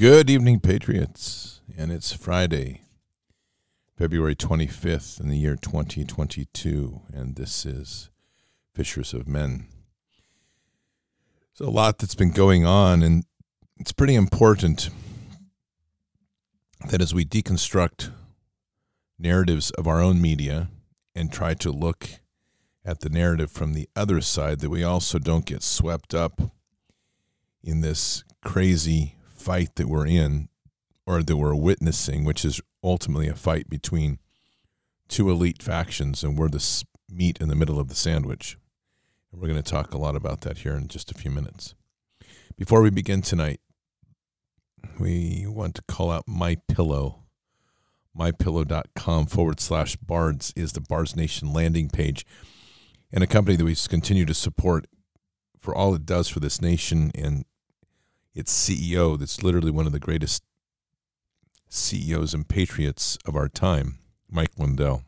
Good evening, Patriots. And it's Friday, February 25th in the year 2022. And this is Fishers of Men. There's a lot that's been going on, and it's pretty important that as we deconstruct narratives of our own media and try to look at the narrative from the other side, that we also don't get swept up in this crazy fight that we're in or that we're witnessing, which is ultimately a fight between two elite factions, and we're the meat in the middle of the sandwich. And we're going to talk a lot about that here in just a few minutes. Before we begin tonight, we want to call out My Pillow. MyPillow.com forward slash bards is the Bards Nation landing page and a company that we continue to support for all it does for this nation and its CEO, that's literally one of the greatest CEOs and patriots of our time, Mike Lindell.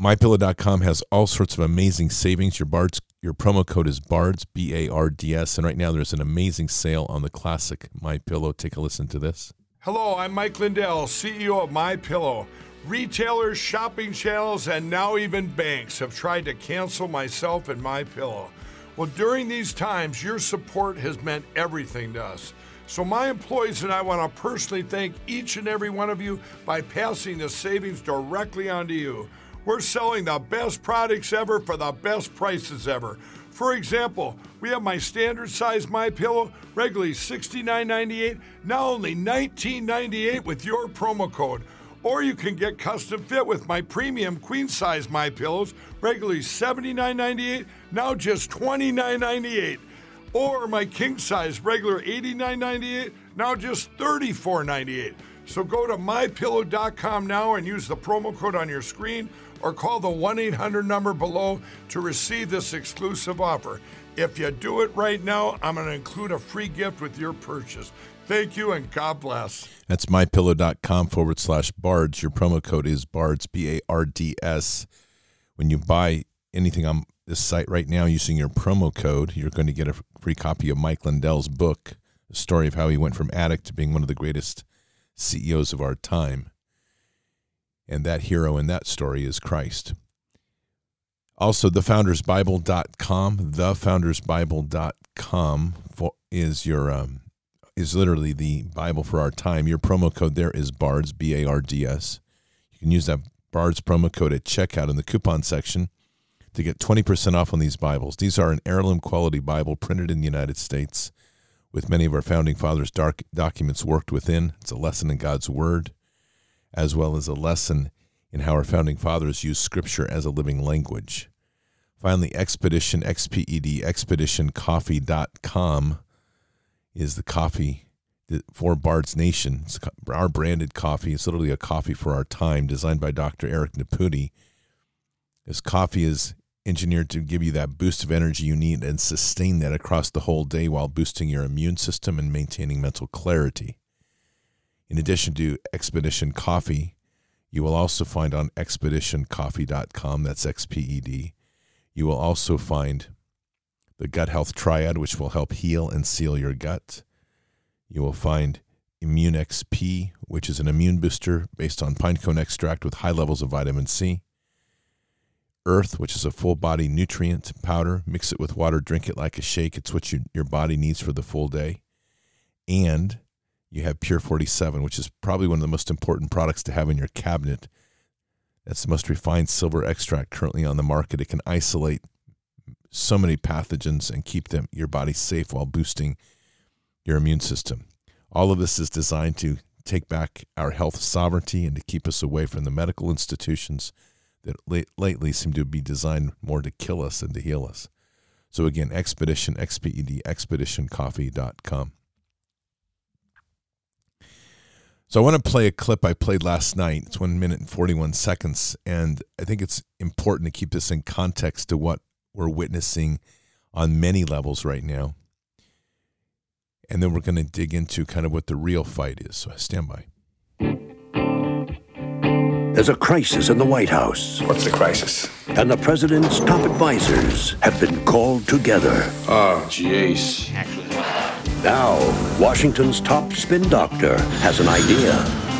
MyPillow.com has all sorts of amazing savings. Your Bards, your promo code is BARDS, B A R D S, and right now there's an amazing sale on the classic My Pillow. Take a listen to this. Hello, I'm Mike Lindell, CEO of My Pillow. Retailers, shopping channels, and now even banks have tried to cancel myself and My Pillow. Well, during these times, your support has meant everything to us. So, my employees and I want to personally thank each and every one of you by passing the savings directly on to you. We're selling the best products ever for the best prices ever. For example, we have my standard size My Pillow, regularly $69.98, now only $19.98 with your promo code. Or you can get custom fit with my premium queen size My Pillows, regularly $79.98, now just $29.98. Or my king size, regular $89.98, now just $34.98. So go to mypillow.com now and use the promo code on your screen or call the 1 800 number below to receive this exclusive offer. If you do it right now, I'm going to include a free gift with your purchase. Thank you and God bless. That's mypillow.com forward slash bards. Your promo code is bards, B A R D S. When you buy anything on this site right now using your promo code, you're going to get a free copy of Mike Lindell's book, the story of how he went from addict to being one of the greatest CEOs of our time. And that hero in that story is Christ. Also, thefoundersbible.com, thefoundersbible.com is your um, is literally the Bible for our time. Your promo code there is BARDS, B A R D S. You can use that BARDS promo code at checkout in the coupon section to get 20% off on these Bibles. These are an heirloom quality Bible printed in the United States with many of our founding fathers' dark documents worked within. It's a lesson in God's Word, as well as a lesson in how our founding fathers used Scripture as a living language. Finally, Expedition, XPED, expeditioncoffee.com is the coffee for Bard's Nation. It's our branded coffee. It's literally a coffee for our time, designed by Dr. Eric Nepute. This coffee is engineered to give you that boost of energy you need and sustain that across the whole day while boosting your immune system and maintaining mental clarity. In addition to Expedition Coffee, you will also find on expeditioncoffee.com, that's XPED, you will also find the gut health triad, which will help heal and seal your gut. You will find Immune XP, which is an immune booster based on pine cone extract with high levels of vitamin C. Earth, which is a full body nutrient powder. Mix it with water, drink it like a shake. It's what you, your body needs for the full day. And you have Pure 47, which is probably one of the most important products to have in your cabinet. That's the most refined silver extract currently on the market. It can isolate so many pathogens and keep them your body safe while boosting your immune system. All of this is designed to take back our health sovereignty and to keep us away from the medical institutions that lately seem to be designed more to kill us than to heal us. So again, Expedition, XPED, expeditioncoffee.com. So I want to play a clip I played last night. It's one minute and 41 seconds. And I think it's important to keep this in context to what we're witnessing on many levels right now. And then we're going to dig into kind of what the real fight is. So stand by. There's a crisis in the White House. What's the crisis? And the president's top advisors have been called together. Oh, jeez. Now, Washington's top spin doctor has an idea,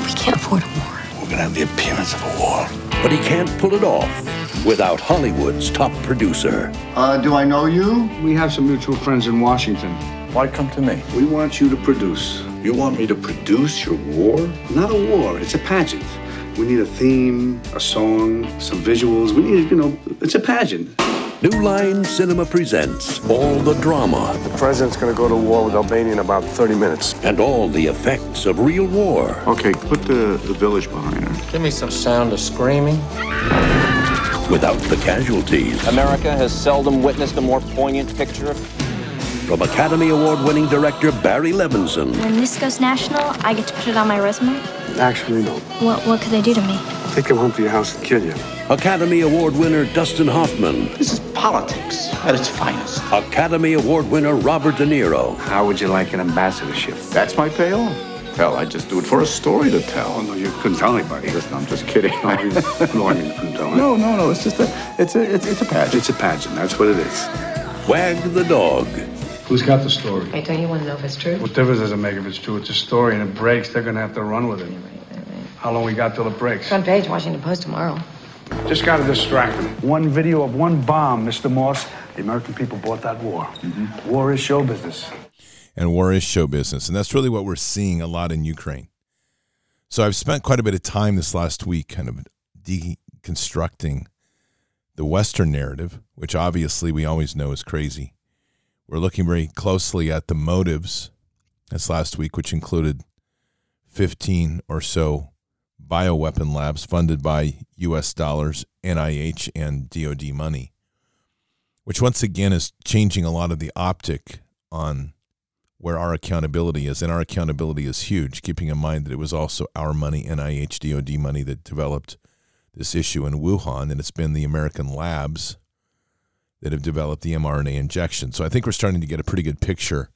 We can't afford a war. We're gonna have the appearance of a war. but he can't pull it off without Hollywood's top producer. Uh, do I know you? We have some mutual friends in Washington. Why come to me? We want you to produce. You want me to produce your war? Not a war, it's a pageant. We need a theme, a song, some visuals. We need, you know, it's a pageant. New Line Cinema presents all the drama The president's gonna go to war with Albania in about 30 minutes. and all the effects of real war. Okay, put the, the village behind her. Give me some sound of screaming. Without the casualties. America has seldom witnessed a more poignant picture. From Academy Award winning director Barry Levinson When this goes national, I get to put it on my resume. Actually, no. What what could they do to me? They come home to your house and kill you. Academy Award winner Dustin Hoffman, This is politics at its finest. Academy Award winner Robert De Niro, How would you like an ambassadorship? That's my payoff. Hell, I just do it for a story to tell. Oh, tell. no, you couldn't tell anybody. Listen, I'm just kidding. No, he's- no, I mean, you couldn't tell no, no, no. It's just a, it's a, it's, it's a pageant. It's a pageant, that's what it is. Wag the Dog, Who's got the story? Wait, don't you want to know if it's true? What difference does it make if it's true? It's a story and it breaks. They're gonna have to run with it. How long we got till it breaks? Front page, Washington Post tomorrow. Just gotta distract them. One video of one bomb, Mr. Morse. The American people bought that war. Mm-hmm. War is show business. And war is show business. And that's really what we're seeing a lot in Ukraine. So I've spent quite a bit of time this last week kind of deconstructing the Western narrative, which obviously we always know is crazy. We're looking very closely at the motives this last week, which included 15 or so bioweapon labs funded by U.S. dollars, NIH, and DoD money, which once again is changing a lot of the optic on where our accountability is. And our accountability is huge, keeping in mind that it was also our money, NIH, DoD money, that developed this issue in Wuhan, and it's been the American labs that have developed the mRNA injection. So I think we're starting to get a pretty good picture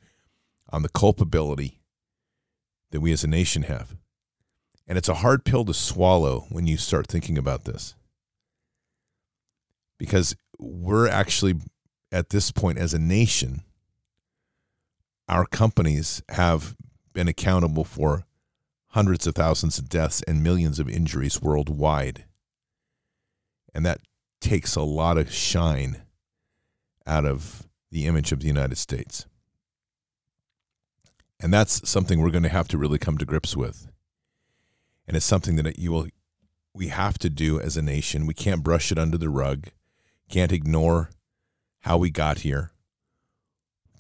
on the culpability that we as a nation have. And it's a hard pill to swallow when you start thinking about this. Because we're actually, at this point, as a nation, our companies have been accountable for hundreds of thousands of deaths and millions of injuries worldwide. And that takes a lot of shine out of the image of the United States. And that's something we're going to have to really come to grips with. And it's something that you will we have to do as a nation. We can't brush it under the rug. Can't ignore how we got here.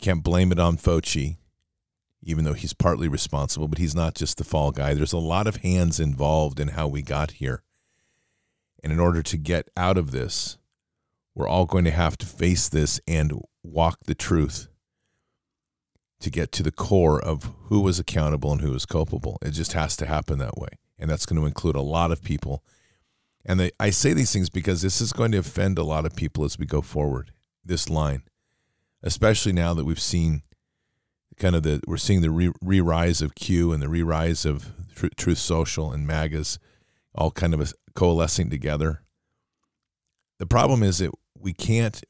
Can't blame it on Fauci, even though he's partly responsible, but he's not just the fall guy. There's a lot of hands involved in how we got here. And in order to get out of this, we're all going to have to face this and walk the truth to get to the core of who was accountable and who was culpable. It just has to happen that way. And that's going to include a lot of people. And they, I say these things because this is going to offend a lot of people as we go forward, this line, especially now that we've seen kind of the, we're seeing the re, re-rise of Q and the re-rise of Tr- Truth Social and MAGAs all kind of coalescing together. The problem is that we can't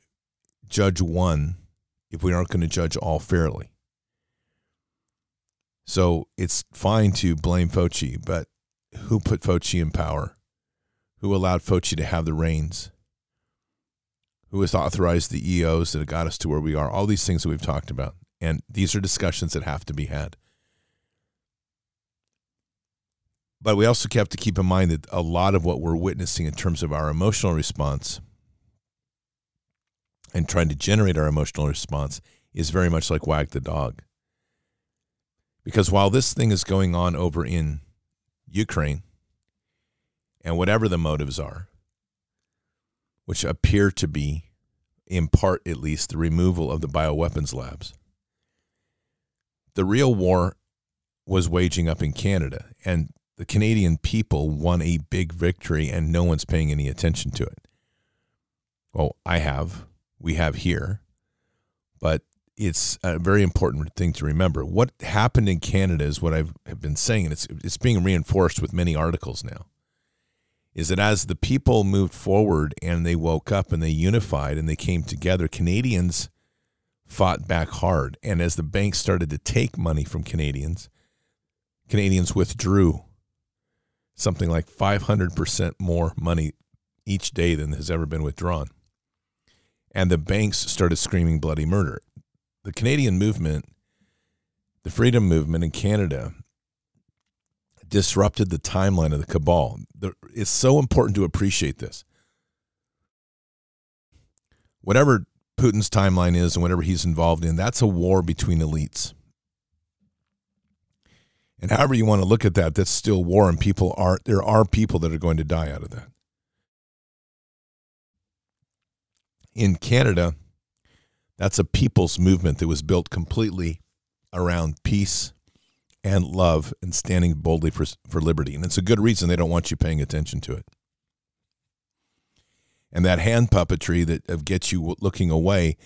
judge one if we aren't going to judge all fairly. So it's fine to blame Fauci, but who put Fauci in power? Who allowed Fauci to have the reins? Who has authorized the EOs that have got us to where we are? All these things that we've talked about. And these are discussions that have to be had. But we also have to keep in mind that a lot of what we're witnessing in terms of our emotional response and trying to generate our emotional response is very much like wag the dog. Because while this thing is going on over in Ukraine, and whatever the motives are, which appear to be, in part at least, the removal of the bioweapons labs, the real war was waging up in Canada. And the Canadian people won a big victory, and no one's paying any attention to it. Well, I have. We have here. But it's a very important thing to remember. What happened in Canada is what I've have been saying, and it's it's being reinforced with many articles now. Is that as the people moved forward and they woke up and they unified and they came together, Canadians fought back hard. And as the banks started to take money from Canadians, Canadians withdrew something like 500% more money each day than has ever been withdrawn. And the banks started screaming bloody murder. The Canadian movement, the freedom movement in Canada, disrupted the timeline of the cabal. It's so important to appreciate this. Whatever Putin's timeline is and whatever he's involved in, that's a war between elites. And however you want to look at that, that's still war, and people are there are people that are going to die out of that. In Canada, that's a people's movement that was built completely around peace and love and standing boldly for, for liberty. And it's a good reason they don't want you paying attention to it. And that hand puppetry that uh, gets you looking away,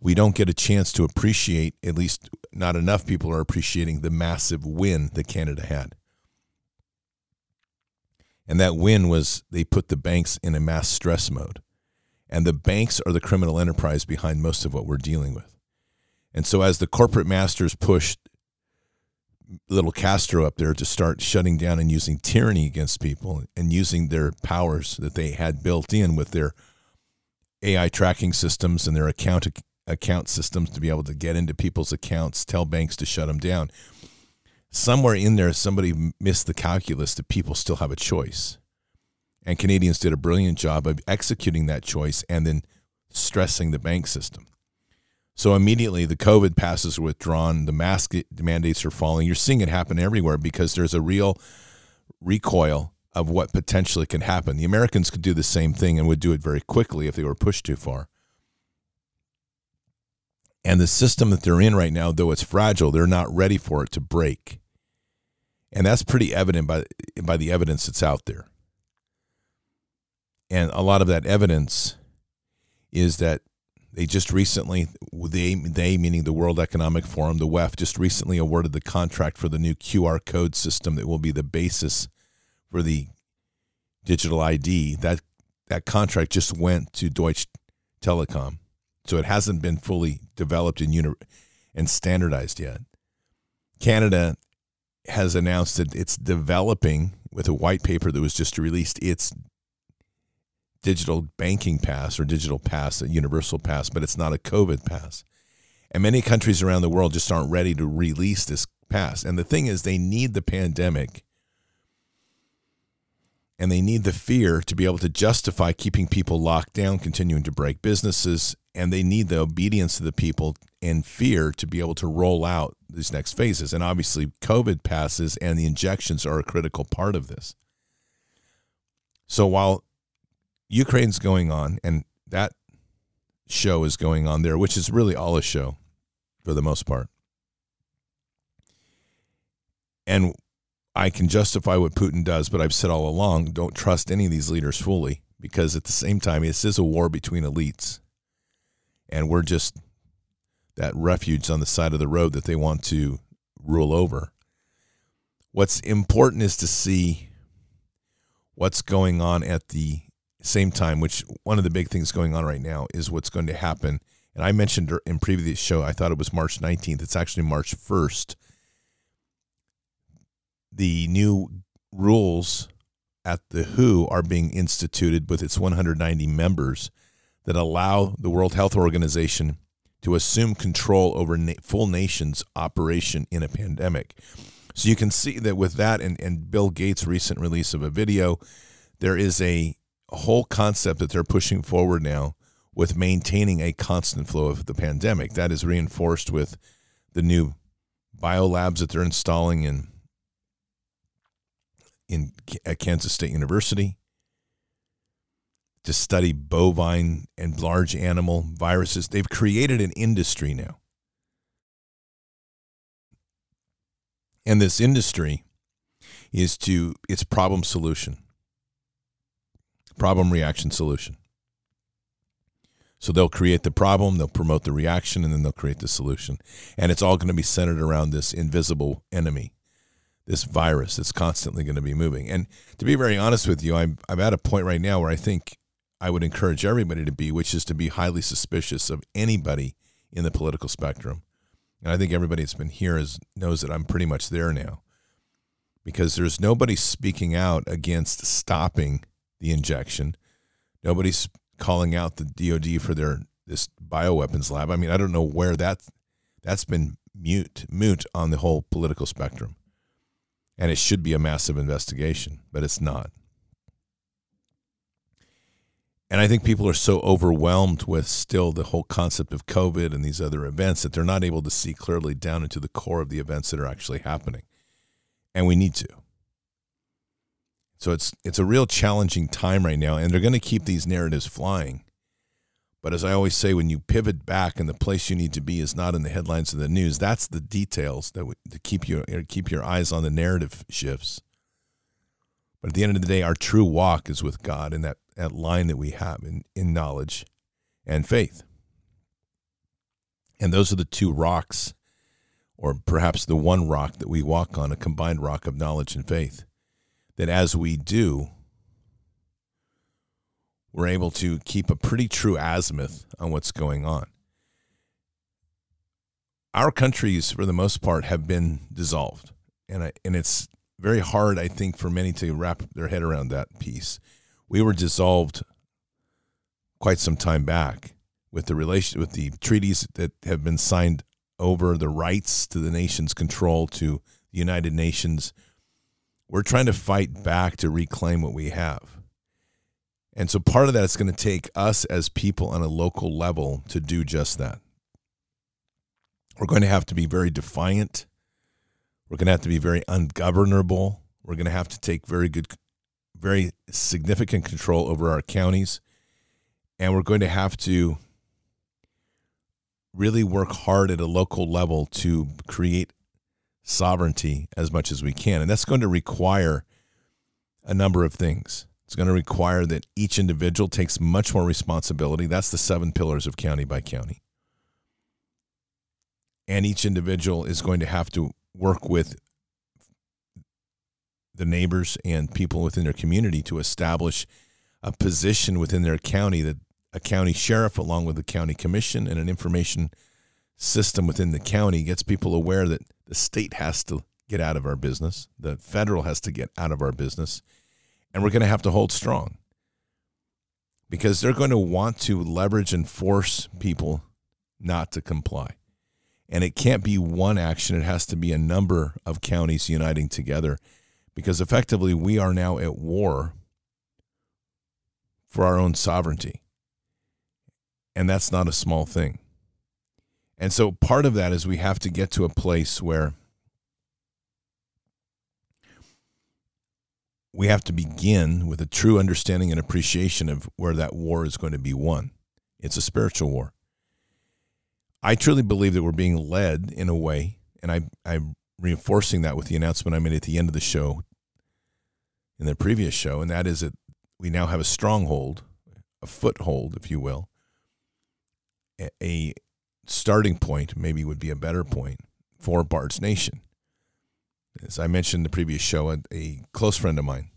we don't get a chance to appreciate, at least not enough people are appreciating the massive win that Canada had. And that win was they put the banks in a mass stress mode. And the banks are the criminal enterprise behind most of what we're dealing with. And so, as the corporate masters pushed little Castro up there to start shutting down and using tyranny against people and using their powers that they had built in with their AI tracking systems and their account account systems to be able to get into people's accounts, tell banks to shut them down. Somewhere in there, somebody missed the calculus that people still have a choice. And Canadians did a brilliant job of executing that choice and then stressing the bank system. So immediately the COVID passes are withdrawn, the mask mandates are falling. You're seeing it happen everywhere because there's a real recoil of what potentially can happen. The Americans could do the same thing and would do it very quickly if they were pushed too far. And the system that they're in right now, though it's fragile, they're not ready for it to break. And that's pretty evident by, by the evidence that's out there. And a lot of that evidence is that they just recently, they, they meaning the World Economic Forum, the WEF, just recently awarded the contract for the new QR code system that will be the basis for the digital ID. That that contract just went to Deutsche Telekom, so it hasn't been fully developed and uni- and standardized yet. Canada has announced that it's developing with a white paper that was just released its digital banking pass or digital pass, a universal pass, but it's not a COVID pass. And many countries around the world just aren't ready to release this pass. And the thing is, they need the pandemic and they need the fear to be able to justify keeping people locked down, continuing to break businesses, and they need the obedience of the people and fear to be able to roll out these next phases. And obviously, COVID passes and the injections are a critical part of this. So while Ukraine's going on, and that show is going on there, which is really all a show for the most part. And I can justify what Putin does, but I've said all along don't trust any of these leaders fully because at the same time, this is a war between elites. And we're just that refuge on the side of the road that they want to rule over. What's important is to see what's going on at the same time, which one of the big things going on right now is what's going to happen. And I mentioned er, in previous show, I thought it was March 19th. It's actually March 1st. The new rules at the WHO are being instituted with its 190 members that allow the World Health Organization to assume control over na- full nations' operation in a pandemic. So you can see that with that and, and Bill Gates' recent release of a video, there is a whole concept that they're pushing forward now with maintaining a constant flow of the pandemic. That is reinforced with the new biolabs that they're installing in in at Kansas State University to study bovine and large animal viruses. They've created an industry now. And this industry is to its problem solution problem reaction solution. So they'll create the problem, they'll promote the reaction, and then they'll create the solution. And it's all going to be centered around this invisible enemy, this virus that's constantly going to be moving. And to be very honest with you, I'm, I'm at a point right now where I think I would encourage everybody to be, which is to be highly suspicious of anybody in the political spectrum. And I think everybody that's been here is, knows that I'm pretty much there now because there's nobody speaking out against stopping the injection. Nobody's calling out the DoD for their this bioweapons lab. I mean, I don't know where that that's been mute mute on the whole political spectrum. And it should be a massive investigation, but it's not. And I think people are so overwhelmed with still the whole concept of COVID and these other events that they're not able to see clearly down into the core of the events that are actually happening. And we need to. So it's it's a real challenging time right now, and they're going to keep these narratives flying. But as I always say, when you pivot back, and the place you need to be is not in the headlines of the news. That's the details that to keep you eh, keep your eyes on the narrative shifts. But at the end of the day, our true walk is with God in that, that line that we have in, in knowledge and faith. And those are the two rocks, or perhaps the one rock that we walk on, a combined rock of knowledge and faith. That as we do, we're able to keep a pretty true azimuth on what's going on. Our countries, for the most part, have been dissolved, and I, and it's very hard, I think, for many to wrap their head around that piece. We were dissolved quite some time back with the relation with the treaties that have been signed over the rights to the nation's control to the United Nations. We're trying to fight back to reclaim what we have. And so part of that is going to take us as people on a local level to do just that. We're going to have to be very defiant we're going to have to be very ungovernable. We're going to have to take very good, very significant control over our counties. And we're going to have to really work hard at a local level to create sovereignty as much as we can. And that's going to require a number of things. It's going to require that each individual takes much more responsibility. That's the seven pillars of county by county. And each individual is going to have to work with the neighbors and people within their community to establish a position within their county that a county sheriff along with the county commission and an information system within the county gets people aware that the state has to get out of our business the federal has to get out of our business and we're going to have to hold strong because they're going to want to leverage and force people not to comply and it can't be one action, it has to be a number of counties uniting together because effectively we are now at war for our own sovereignty. And that's not a small thing. And so part of that is we have to get to a place where we have to begin with a true understanding and appreciation of where that war is going to be won. It's a spiritual war. I truly believe that we're being led in a way, and I, I'm reinforcing that with the announcement I made at the end of the show, in the previous show, and that is that we now have a stronghold, a foothold, if you will, a, starting point, maybe would be a better point for Bard's Nation. As I mentioned in the previous show, a, a close friend of mine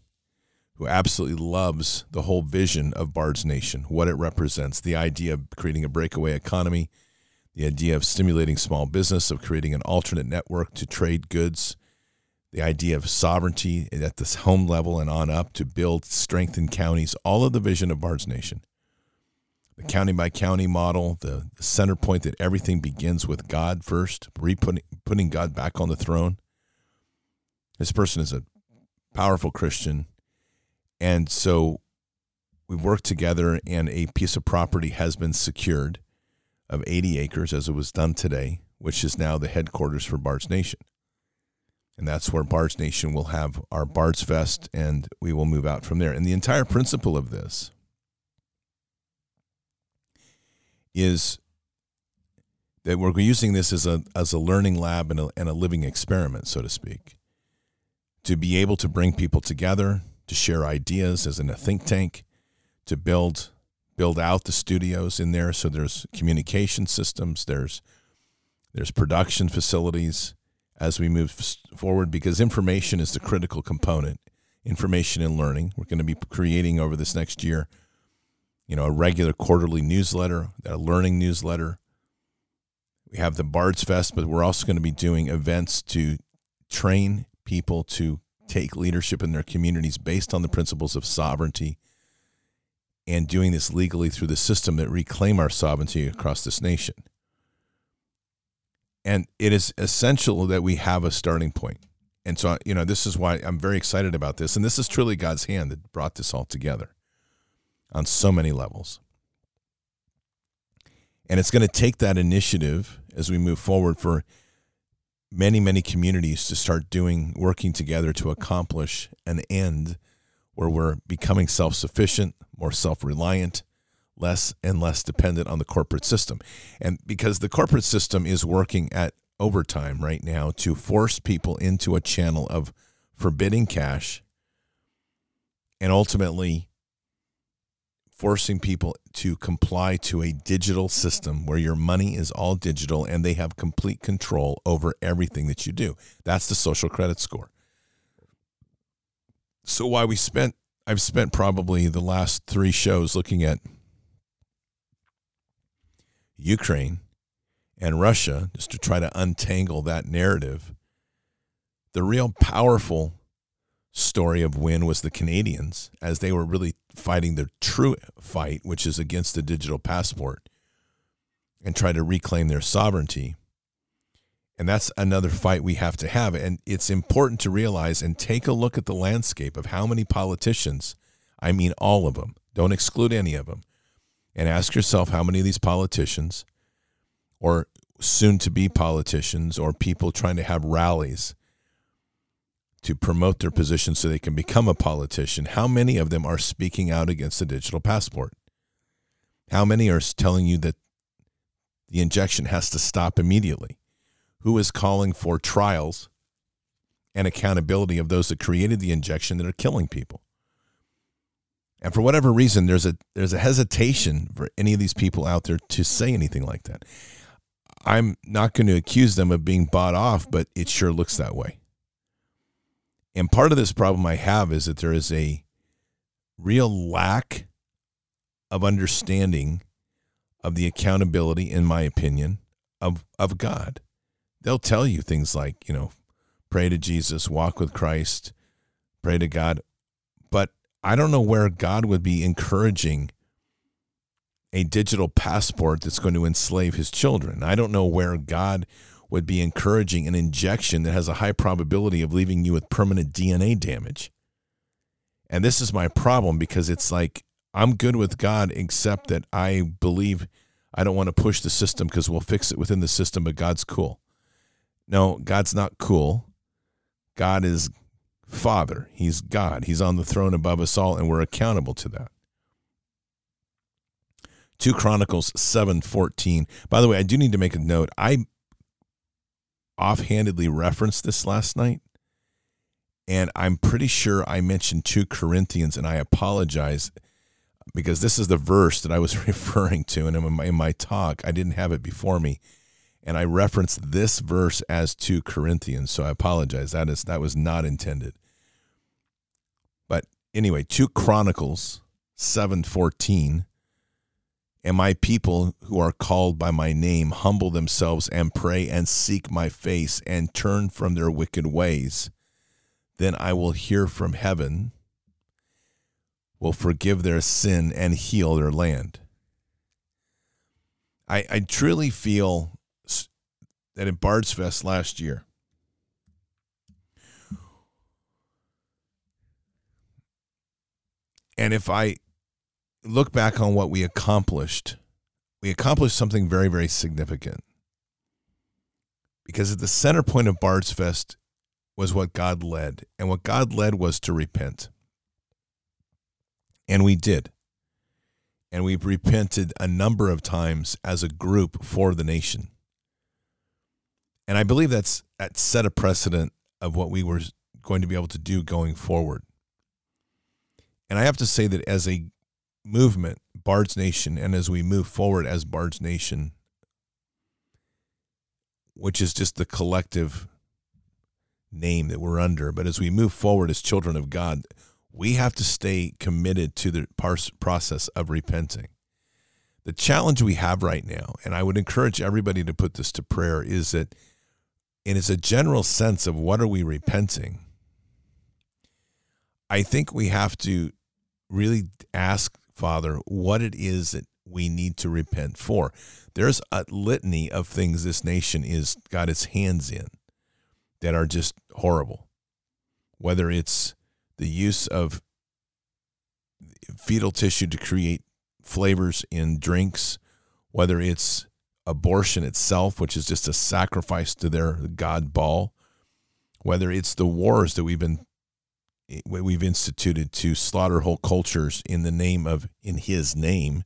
who absolutely loves the whole vision of Bard's Nation, what it represents, the idea of creating a breakaway economy the idea of stimulating small business, of creating an alternate network to trade goods, the idea of sovereignty at this home level and on up to build strengthen counties, all of the vision of Bard's Nation. The county by county model, the, center point that everything begins with God first, re-putting, putting God back on the throne. This person is a powerful Christian. And so we've worked together, and a piece of property has been secured of 80 acres as it was done today, which is now the headquarters for Bard's Nation. And that's where Bard's Nation will have our Bard's Fest, and we will move out from there. And the entire principle of this is that we're using this as a, as a learning lab and a, and a living experiment, so to speak, to be able to bring people together, to share ideas as in a think tank, to build build out the studios in there. So there's communication systems, there's there's production facilities as we move forward because information is the critical component. Information and learning. We're going to be creating over this next year, you know, a regular quarterly newsletter, a learning newsletter, We have the Bards Fest, but we're also going to be doing events to train people to take leadership in their communities based on the principles of sovereignty and doing this legally through the system that reclaim our sovereignty across this nation. And it is essential that we have a starting point. And so, you know, this is why I'm very excited about this. And this is truly God's hand that brought this all together on so many levels. And it's going to take that initiative as we move forward for many, many communities to start doing, working together to accomplish an end where we're becoming self sufficient, more self reliant, less and less dependent on the corporate system. And because the corporate system is working at overtime right now to force people into a channel of forbidding cash and ultimately forcing people to comply to a digital system where your money is all digital and they have complete control over everything that you do. That's the social credit score. So why we spent I've spent probably the last 3 shows looking at Ukraine and Russia just to try to untangle that narrative. The real powerful story of win was the Canadians as they were really fighting the true fight, which is against the digital passport and try to reclaim their sovereignty. And that's another fight we have to have. And it's important to realize and take a look at the landscape of how many politicians, I mean, all of them, don't exclude any of them, and ask yourself how many of these politicians or soon to be politicians or people trying to have rallies to promote their position so they can become a politician, how many of them are speaking out against the digital passport? How many are telling you that the injection has to stop immediately? Who is calling for trials and accountability of those that created the injection that are killing people? And for whatever reason, there's a there's a hesitation for any of these people out there to say anything like that. I'm not going to accuse them of being bought off, but it sure looks that way. And part of this problem I have is that there is a real lack of understanding of the accountability, in my opinion, of, of God. They'll tell you things like, you know, pray to Jesus, walk with Christ, pray to God. But I don't know where God would be encouraging a digital passport that's going to enslave his children. I don't know where God would be encouraging an injection that has a high probability of leaving you with permanent DNA damage. And this is my problem because it's like I'm good with God, except that I believe I don't want to push the system because we'll fix it within the system, but God's cool. No, God's not cool. God is Father. He's God. He's on the throne above us all, and we're accountable to that. 2 Chronicles 7:14. By the way, I do need to make a note. I offhandedly referenced this last night, and I'm pretty sure I mentioned 2 Corinthians, and I apologize because this is the verse that I was referring to, and in my, in my talk, I didn't have it before me, and I referenced this verse as 2 Corinthians, so I apologize. That is that was not intended. But anyway, 2 Chronicles 7:14 and my people who are called by my name humble themselves and pray and seek my face and turn from their wicked ways, then I will hear from heaven, will forgive their sin and heal their land. I, I truly feel that at Bards Fest last year, and if I look back on what we accomplished, we accomplished something very, very significant. Because at the center point of Bards Fest was what God led, and what God led was to repent. And we did. And we've repented a number of times as a group for the nation. And I believe that's that set a precedent of what we were going to be able to do going forward. And I have to say that as a movement, Bards Nation, and as we move forward as Bards Nation, which is just the collective name that we're under, but as we move forward as children of God, we have to stay committed to the process of repenting. the challenge we have right now, and I would encourage everybody to put this to prayer, is that and it is a general sense of what are we repenting. I think we have to really ask Father what it is that we need to repent for. There's a litany of things this nation is got its hands in that are just horrible. Whether it's the use of fetal tissue to create flavors in drinks, whether it's abortion itself, which is just a sacrifice to their god Baal, whether it's the wars that we've been Eh, we've instituted to slaughter whole cultures in the name of in his name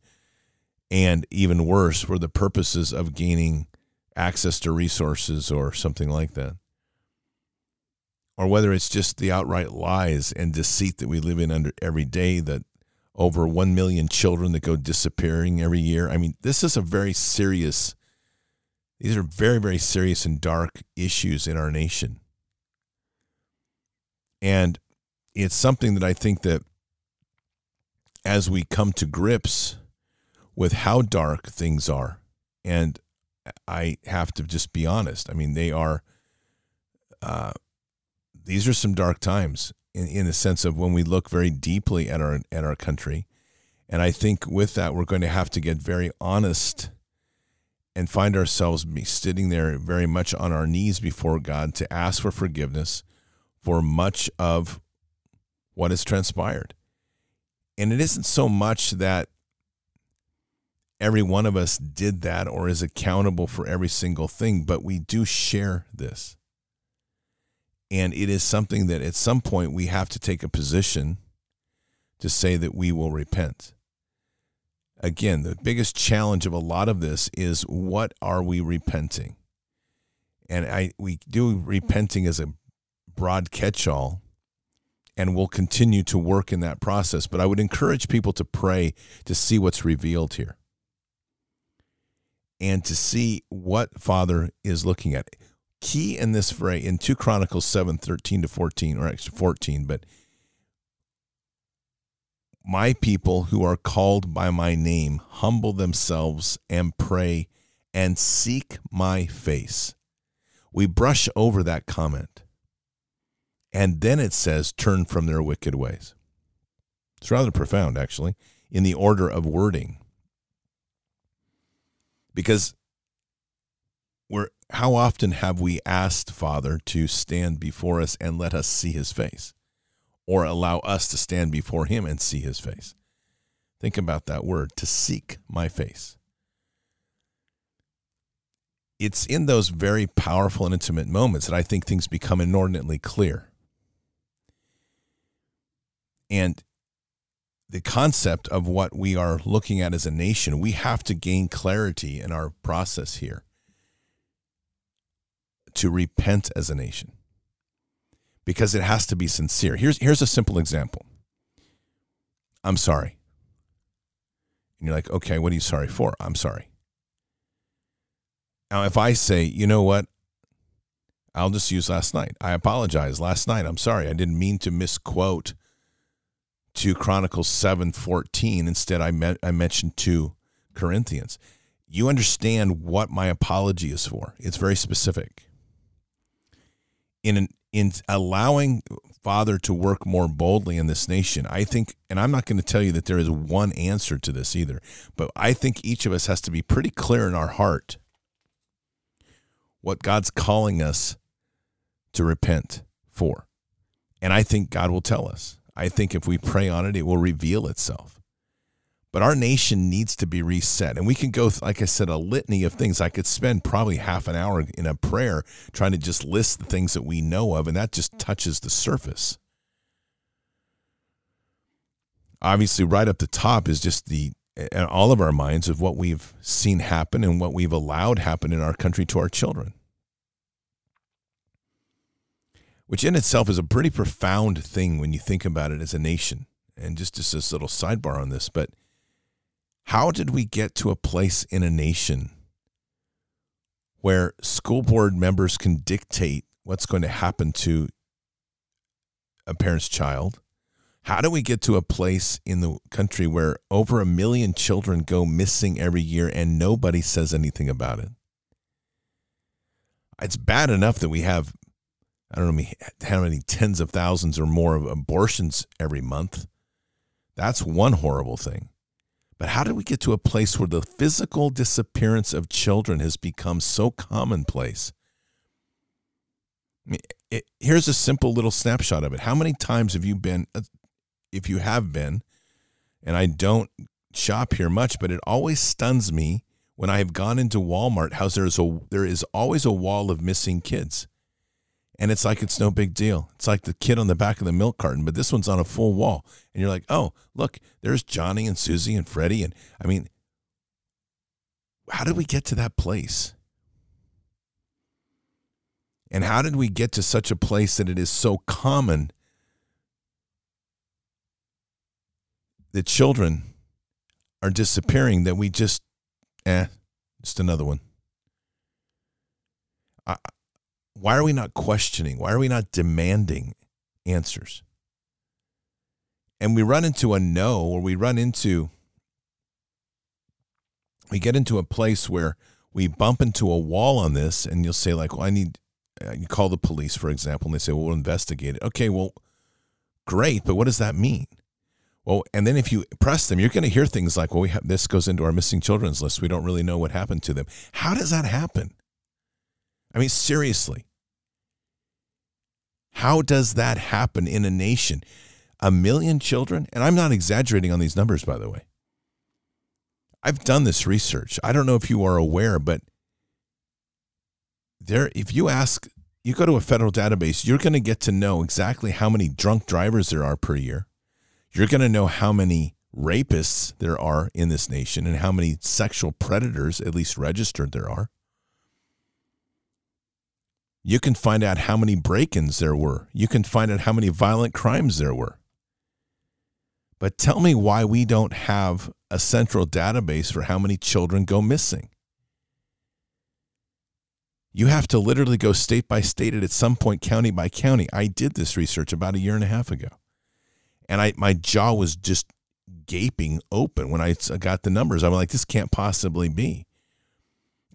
and even worse for the purposes of gaining access to resources or something like that or whether it's just the outright lies and deceit that we live in under every day that over 1 million children that go disappearing every year. I mean, this is a very serious, these are very, very serious and dark issues in our nation. And it's something that I think that as we come to grips with how dark things are, and I have to just be honest, I mean, they are, uh, these are some dark times in, in the sense of when we look very deeply at our at our country. And I think with that we're going to have to get very honest and find ourselves be sitting there very much on our knees before God to ask for forgiveness for much of what has transpired. And it isn't so much that every one of us did that or is accountable for every single thing, but we do share this. And it is something that at some point we have to take a position to say that we will repent. Again, the biggest challenge of a lot of this is what are we repenting? And I we do repenting as a broad catch-all and we'll continue to work in that process, but I would encourage people to pray to see what's revealed here. And to see what Father is looking at key in this phrase in 2 Chronicles 7 13 to 14, or actually 14, but my people who are called by my name humble themselves and pray and seek my face. We brush over that comment. And then it says, turn from their wicked ways. It's rather profound, actually, in the order of wording. Because we're how often have we asked Father to stand before us and let us see his face or allow us to stand before him and see his face? Think about that word to seek my face. It's in those very powerful and intimate moments that I think things become inordinately clear. And the concept of what we are looking at as a nation, we have to gain clarity in our process here to repent as a nation because it has to be sincere. Here's, here's a simple example I'm sorry. And you're like, okay, what are you sorry for? I'm sorry. Now, if I say, you know what, I'll just use last night. I apologize. Last night, I'm sorry. I didn't mean to misquote 2 Chronicles 7:14. Instead, I, met, I mentioned to Corinthians. You understand what my apology is for. It's very specific in an, in allowing Father to work more boldly in this nation, I think, and I'm not going to tell you that there is one answer to this either, but I think each of us has to be pretty clear in our heart what God's calling us to repent for. And I think God will tell us. I think if we pray on it, it will reveal itself. But our nation needs to be reset. And we can go, like I said, a litany of things. I could spend probably half an hour in a prayer trying to just list the things that we know of, and that just touches the surface. Obviously, right up the top is just the all of our minds of what we've seen happen and what we've allowed happen in our country to our children. Which in itself is a pretty profound thing when you think about it as a nation. And just, just this little sidebar on this, but how did we get to a place in a nation where school board members can dictate what's going to happen to a parent's child, How do we get to a place in the country where over a million children go missing every year and nobody says anything about it? It's bad enough that we have, I don't know how many tens of thousands or more of abortions every month. That's one horrible thing. But how did we get to a place where the physical disappearance of children has become so commonplace? I mean, it, here's a simple little snapshot of it. How many times have you been, uh, if you have been, and I don't shop here much, but it always stuns me when I have gone into Walmart how there's a there is always a wall of missing kids. And it's like it's no big deal. It's like the kid on the back of the milk carton, but this one's on a full wall. And you're like, oh, look, there's Johnny and Susie and Freddie. And I mean, how did we get to that place? And how did we get to such a place that it is so common that children are disappearing that we just, eh, just another one? I, why are we not questioning? Why are we not demanding answers? And we run into a no, or we run into, we get into a place where we bump into a wall on this, and you'll say, like, well, I need, uh, you call the police, for example, and they say, well, we'll investigate it. Okay, well, great, but what does that mean? Well, and then if you press them, you're going to hear things like, well, we have, this goes into our missing children's list. We don't really know what happened to them. How does that happen? I mean, seriously. How does that happen in a nation? A million children? And I'm not exaggerating on these numbers, by the way. I've done this research. I don't know if you are aware, but there, if you ask, you go to a federal database, you're going to get to know exactly how many drunk drivers there are per year. You're going to know how many rapists there are in this nation and how many sexual predators, at least registered, there are you can find out how many break ins there were. You can find out how many violent crimes there were. But tell me why we don't have a central database for how many children go missing. You have to literally go state by state and at some point county by county. I did this research about a year and a half ago. And I my jaw was just gaping open when I got the numbers. I'm like, this can't possibly be.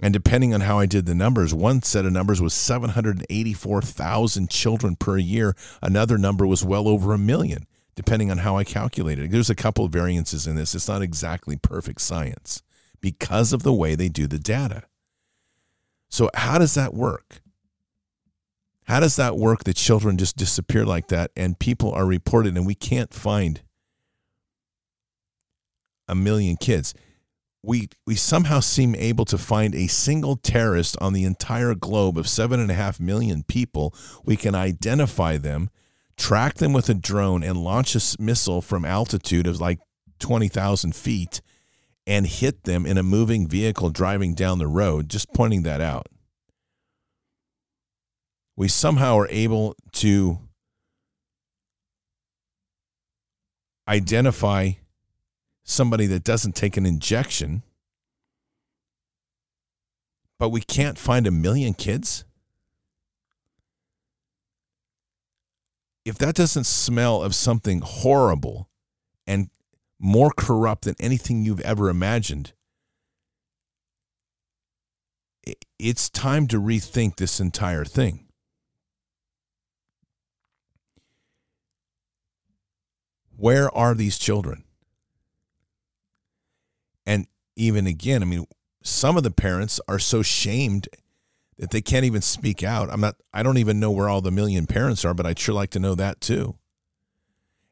And depending on how I did the numbers, one set of numbers was 784,000 children per year. Another number was well over a million, depending on how I calculated it. There's a couple of variances in this. It's not exactly perfect science because of the way they do the data. So, how does that work? How does that work that children just disappear like that and people are reported and we can't find a million kids? We we somehow seem able to find a single terrorist on the entire globe of seven and a half million people. We can identify them, track them with a drone, and launch a missile from altitude of like twenty thousand feet, and hit them in a moving vehicle driving down the road. Just pointing that out. We somehow are able to identify somebody that doesn't take an injection, but we can't find a million kids? If that doesn't smell of something horrible and more corrupt than anything you've ever imagined, it's time to rethink this entire thing. Where are these children? Even again, I mean, some of the parents are so shamed that they can't even speak out. I'm not, I don't even know where all the million parents are, but I'd sure like to know that too.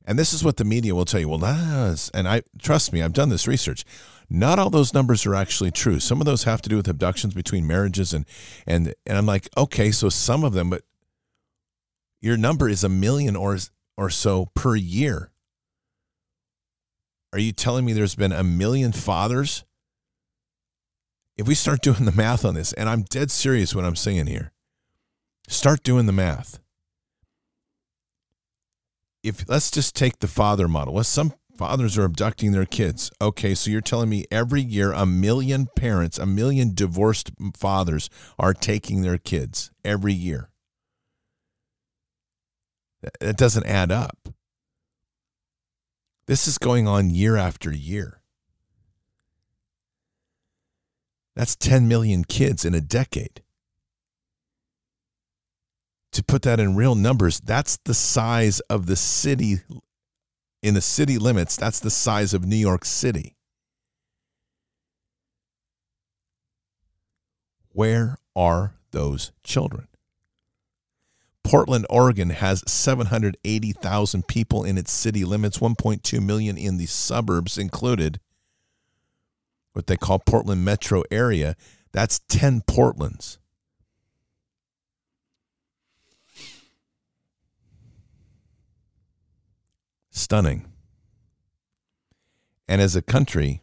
And this is what the media will tell you. Well, that's, and I trust me, I've done this research. Not all those numbers are actually true. Some of those have to do with abductions between marriages and and and I'm like, okay, so some of them, but your number is a million or or so per year. Are you telling me there's been a million fathers? If we start doing the math on this, and I'm dead serious what I'm saying here, start doing the math. If let's just take the father model. Well, some fathers are abducting their kids. Okay, so you're telling me every year a million parents, a million divorced fathers are taking their kids every year. That doesn't add up. This is going on year after year. That's 10 million kids in a decade. To put that in real numbers, that's the size of the city in the city limits. That's the size of New York City. Where are those children? Portland, Oregon has 780,000 people in its city limits, 1.2 million in the suburbs included, what they call Portland metro area. That's 10 Portlands. Stunning. And as a country,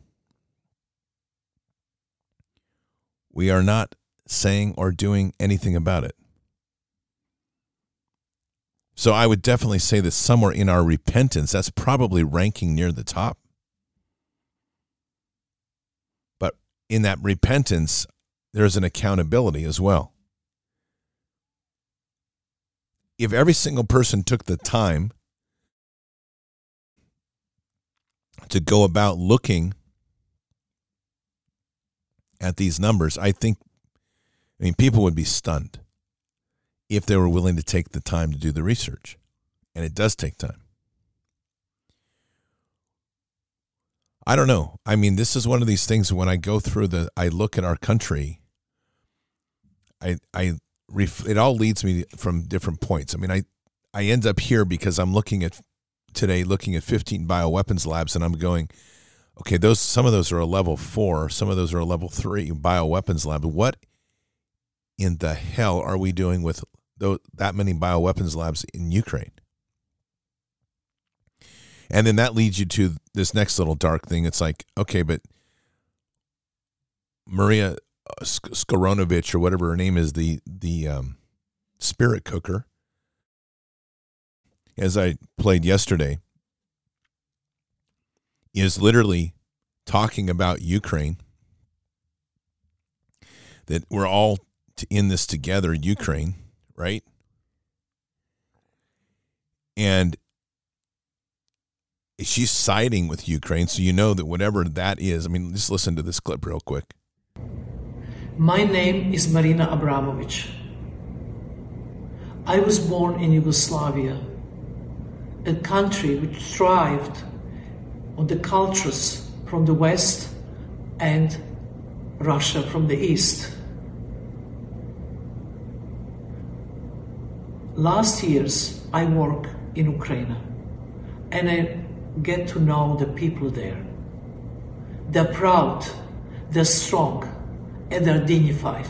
we are not saying or doing anything about it. So I would definitely say that somewhere in our repentance, that's probably ranking near the top. But in that repentance, there's an accountability as well. If every single person took the time to go about looking at these numbers, I think, I mean, people would be stunned if they were willing to take the time to do the research. And it does take time. I don't know. I mean, this is one of these things when I go through the, I look at our country, I, I, it all leads me from different points. I mean, I, I end up here because I'm looking at today, looking at 15 bioweapons labs, and I'm going, okay, those, some of those are a level four, some of those are a level three bioweapons lab. What in the hell are we doing with that many bioweapons labs in Ukraine? And then that leads you to this next little dark thing. It's like, okay, but Maria Skoronovich or whatever her name is, the the um, spirit cooker, as I played yesterday, is literally talking about Ukraine. That we're all in this together, Ukraine, right? And she's siding with Ukraine, so you know that whatever that is. I mean, just listen to this clip real quick. My name is Marina Abramovich. I was born in Yugoslavia, a country which thrived on the cultures from the West and Russia from the East. Last years, I work in Ukraine and I get to know the people there. They're proud, they're strong, and they're dignified.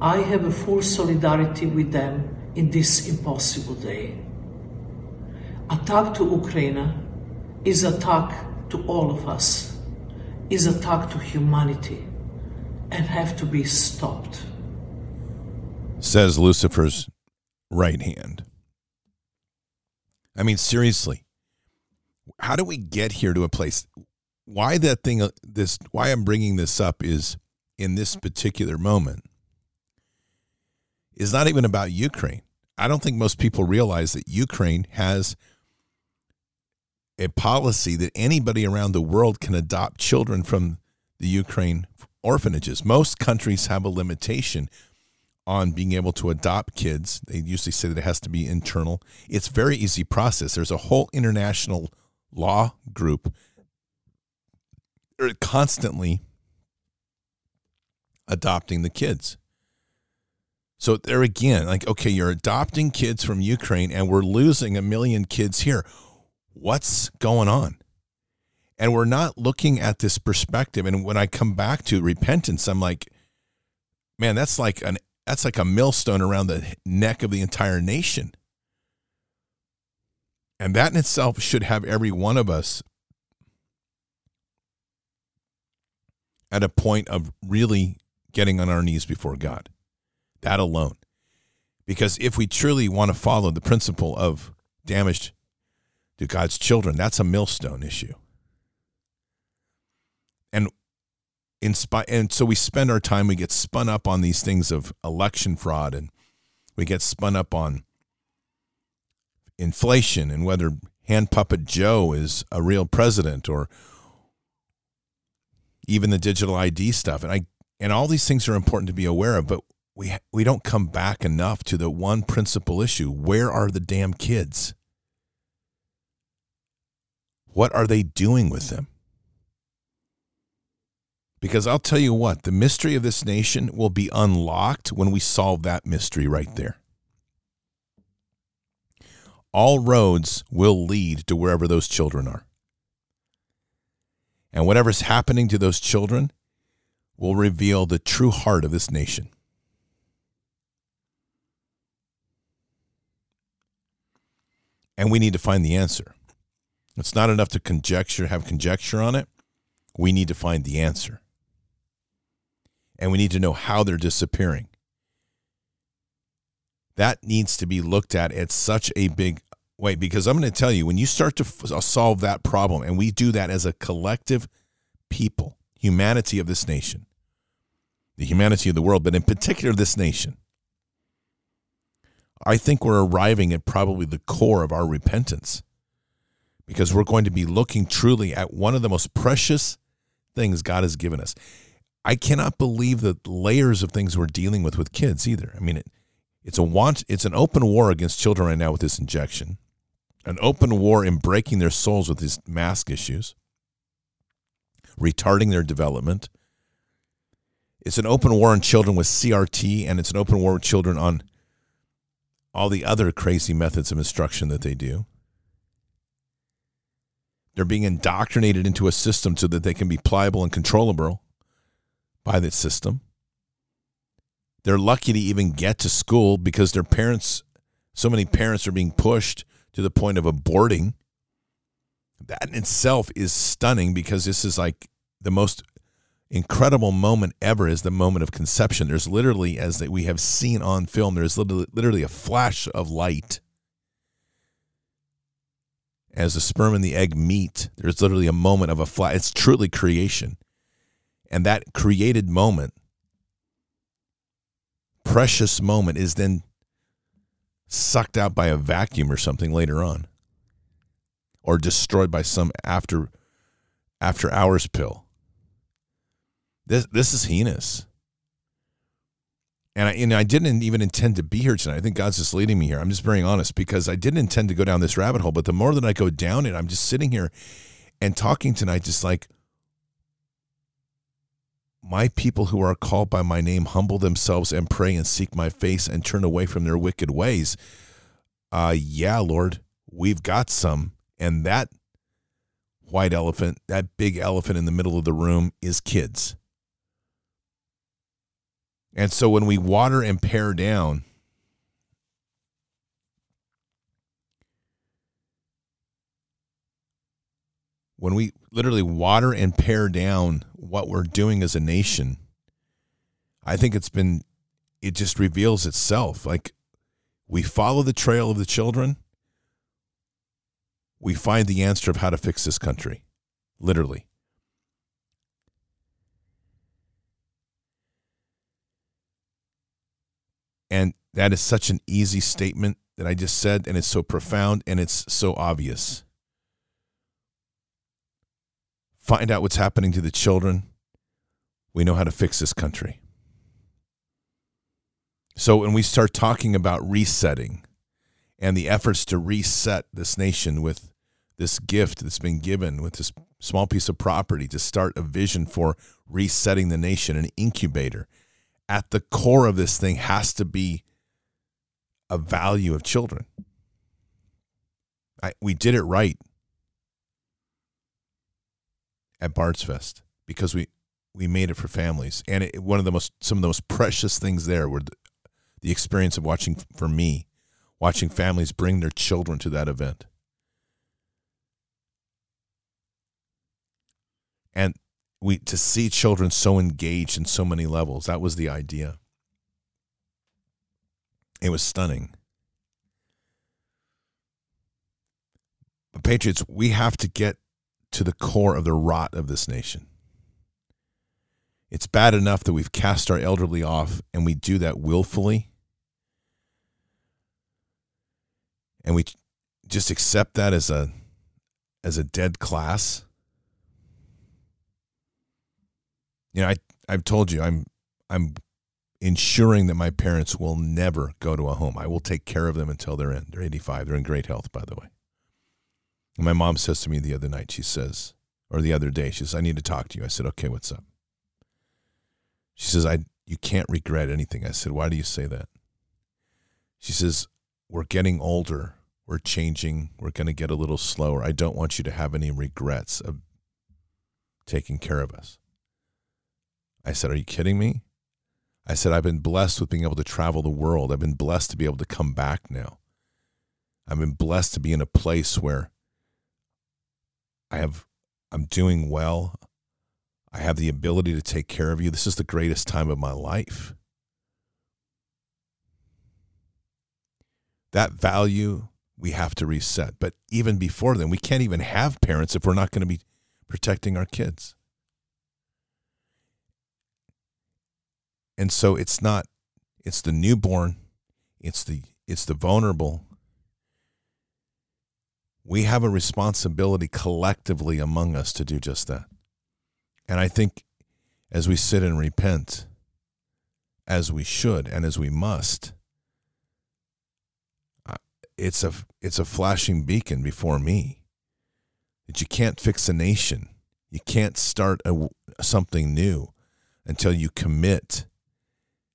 I have a full solidarity with them in this impossible day. Attack to Ukraine is attack to all of us, is attack to humanity, and have to be stopped. Says Lucifer's right hand. I mean, seriously, how do we get here to a place? Why that thing, uh, this, why I'm bringing this up is in this particular moment is not even about Ukraine. I don't think most people realize that Ukraine has a policy that anybody around the world can adopt children from the Ukraine orphanages. Most countries have a limitation on being able to adopt kids. They usually say that it has to be internal. It's very easy process. There's a whole international law group They're constantly adopting the kids. So there again, like okay, you're adopting kids from Ukraine and we're losing a million kids here. What's going on? And we're not looking at this perspective. And when I come back to repentance, I'm like, man, that's like an that's like a millstone around the neck of the entire nation. And that in itself should have every one of us at a point of really getting on our knees before God. That alone. Because if we truly want to follow the principle of damage to God's children, that's a millstone issue. And in and so we spend our time we get spun up on these things of election fraud and we get spun up on inflation and whether hand puppet Joe is a real president or even the digital ID stuff. And I and all these things are important to be aware of, but we we don't come back enough to the one principal issue. Where are the damn kids? What are they doing with them? Because I'll tell you what, the mystery of this nation will be unlocked when we solve that mystery right there. All roads will lead to wherever those children are. And whatever's happening to those children will reveal the true heart of this nation. And we need to find the answer. It's not enough to conjecture, have conjecture on it. We need to find the answer. And we need to know how they're disappearing. That needs to be looked at at such a big way because I'm going to tell you when you start to f- uh, solve that problem, and we do that as a collective people, humanity of this nation, the humanity of the world, but in particular this nation, I think we're arriving at probably the core of our repentance because we're going to be looking truly at one of the most precious things God has given us. I cannot believe the layers of things we're dealing with with kids either. I mean, it, it's a want, it's an open war against children right now with this injection, an open war in breaking their souls with these mask issues, retarding their development. It's an open war on children with CRT, and it's an open war with children on all the other crazy methods of instruction that they do. They're being indoctrinated into a system so that they can be pliable and controllable by that system. They're lucky to even get to school because their parents, so many parents are being pushed to the point of aborting. That in itself is stunning because this is like the most incredible moment ever is the moment of conception. There's literally, as we have seen on film, there's literally a flash of light. As the sperm and the egg meet, there's literally a moment of a flash. It's truly creation. And that created moment, precious moment, is then sucked out by a vacuum or something later on or destroyed by some after after hours pill this this is heinous and I, and I didn't even intend to be here tonight. I think God's just leading me here. I'm just very honest because I didn't intend to go down this rabbit hole. But the more that I go down it, I'm just sitting here and talking tonight, just like my people who are called by my name humble themselves and pray and seek my face and turn away from their wicked ways. Uh, yeah, Lord, we've got some. And that white elephant, that big elephant in the middle of the room is kids. And so when we water and pare down, when we literally water and pare down what we're doing as a nation, I think it's been, it just reveals itself. Like we follow the trail of the children, we find the answer of how to fix this country, literally. And that is such an easy statement that I just said, and it's so profound and it's so obvious. Find out what's happening to the children. We know how to fix this country. So when we start talking about resetting and the efforts to reset this nation with this gift that's been given, with this small piece of property to start a vision for resetting the nation, an incubator, at the core of this thing has to be a value of children. I, we did it right at Bards Fest because we we made it for families, and it, one of the most some of the most precious things there were the, the experience of watching for me, watching families bring their children to that event, and we to see children so engaged in so many levels. That was the idea. It was stunning. But Patriots, we have to get to the core of the rot of this nation. It's bad enough that we've cast our elderly off and we do that willfully. And we just accept that as a as a dead class? You know, I I've told you I'm I'm ensuring that my parents will never go to a home. I will take care of them until they're in. They're 85. They're in great health, by the way. And my mom says to me the other night, she says, or the other day, she says, I need to talk to you. I said, okay, what's up? She says, I you can't regret anything. I said, why do you say that? She says, we're getting older. We're changing. We're going to get a little slower. I don't want you to have any regrets of taking care of us. I said, Are you kidding me? I said, I've been blessed with being able to travel the world. I've been blessed to be able to come back now. I've been blessed to be in a place where I have I'm doing well. I have the ability to take care of you. This is the greatest time of my life. That value we have to reset. But even before then, we can't even have parents if we're not going to be protecting our kids. And so it's not it's the newborn, it's the it's the vulnerable. We have a responsibility collectively among us to do just that. And I think as we sit and repent, as we should and as we must, it's a it's a flashing beacon before me that you can't fix a nation. You can't start a, something new until you commit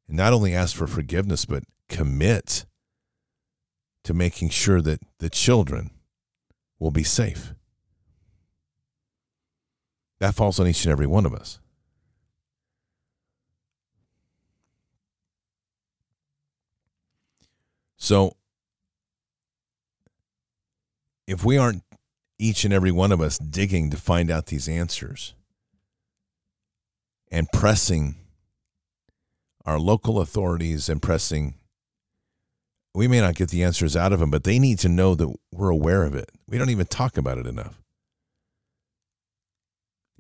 and not only ask for forgiveness, but commit to making sure that the children will be safe. That falls on each and every one of us. So, if we aren't each and every one of us digging to find out these answers and pressing our local authorities and pressing we may not get the answers out of them but they need to know that we're aware of it. We don't even talk about it enough.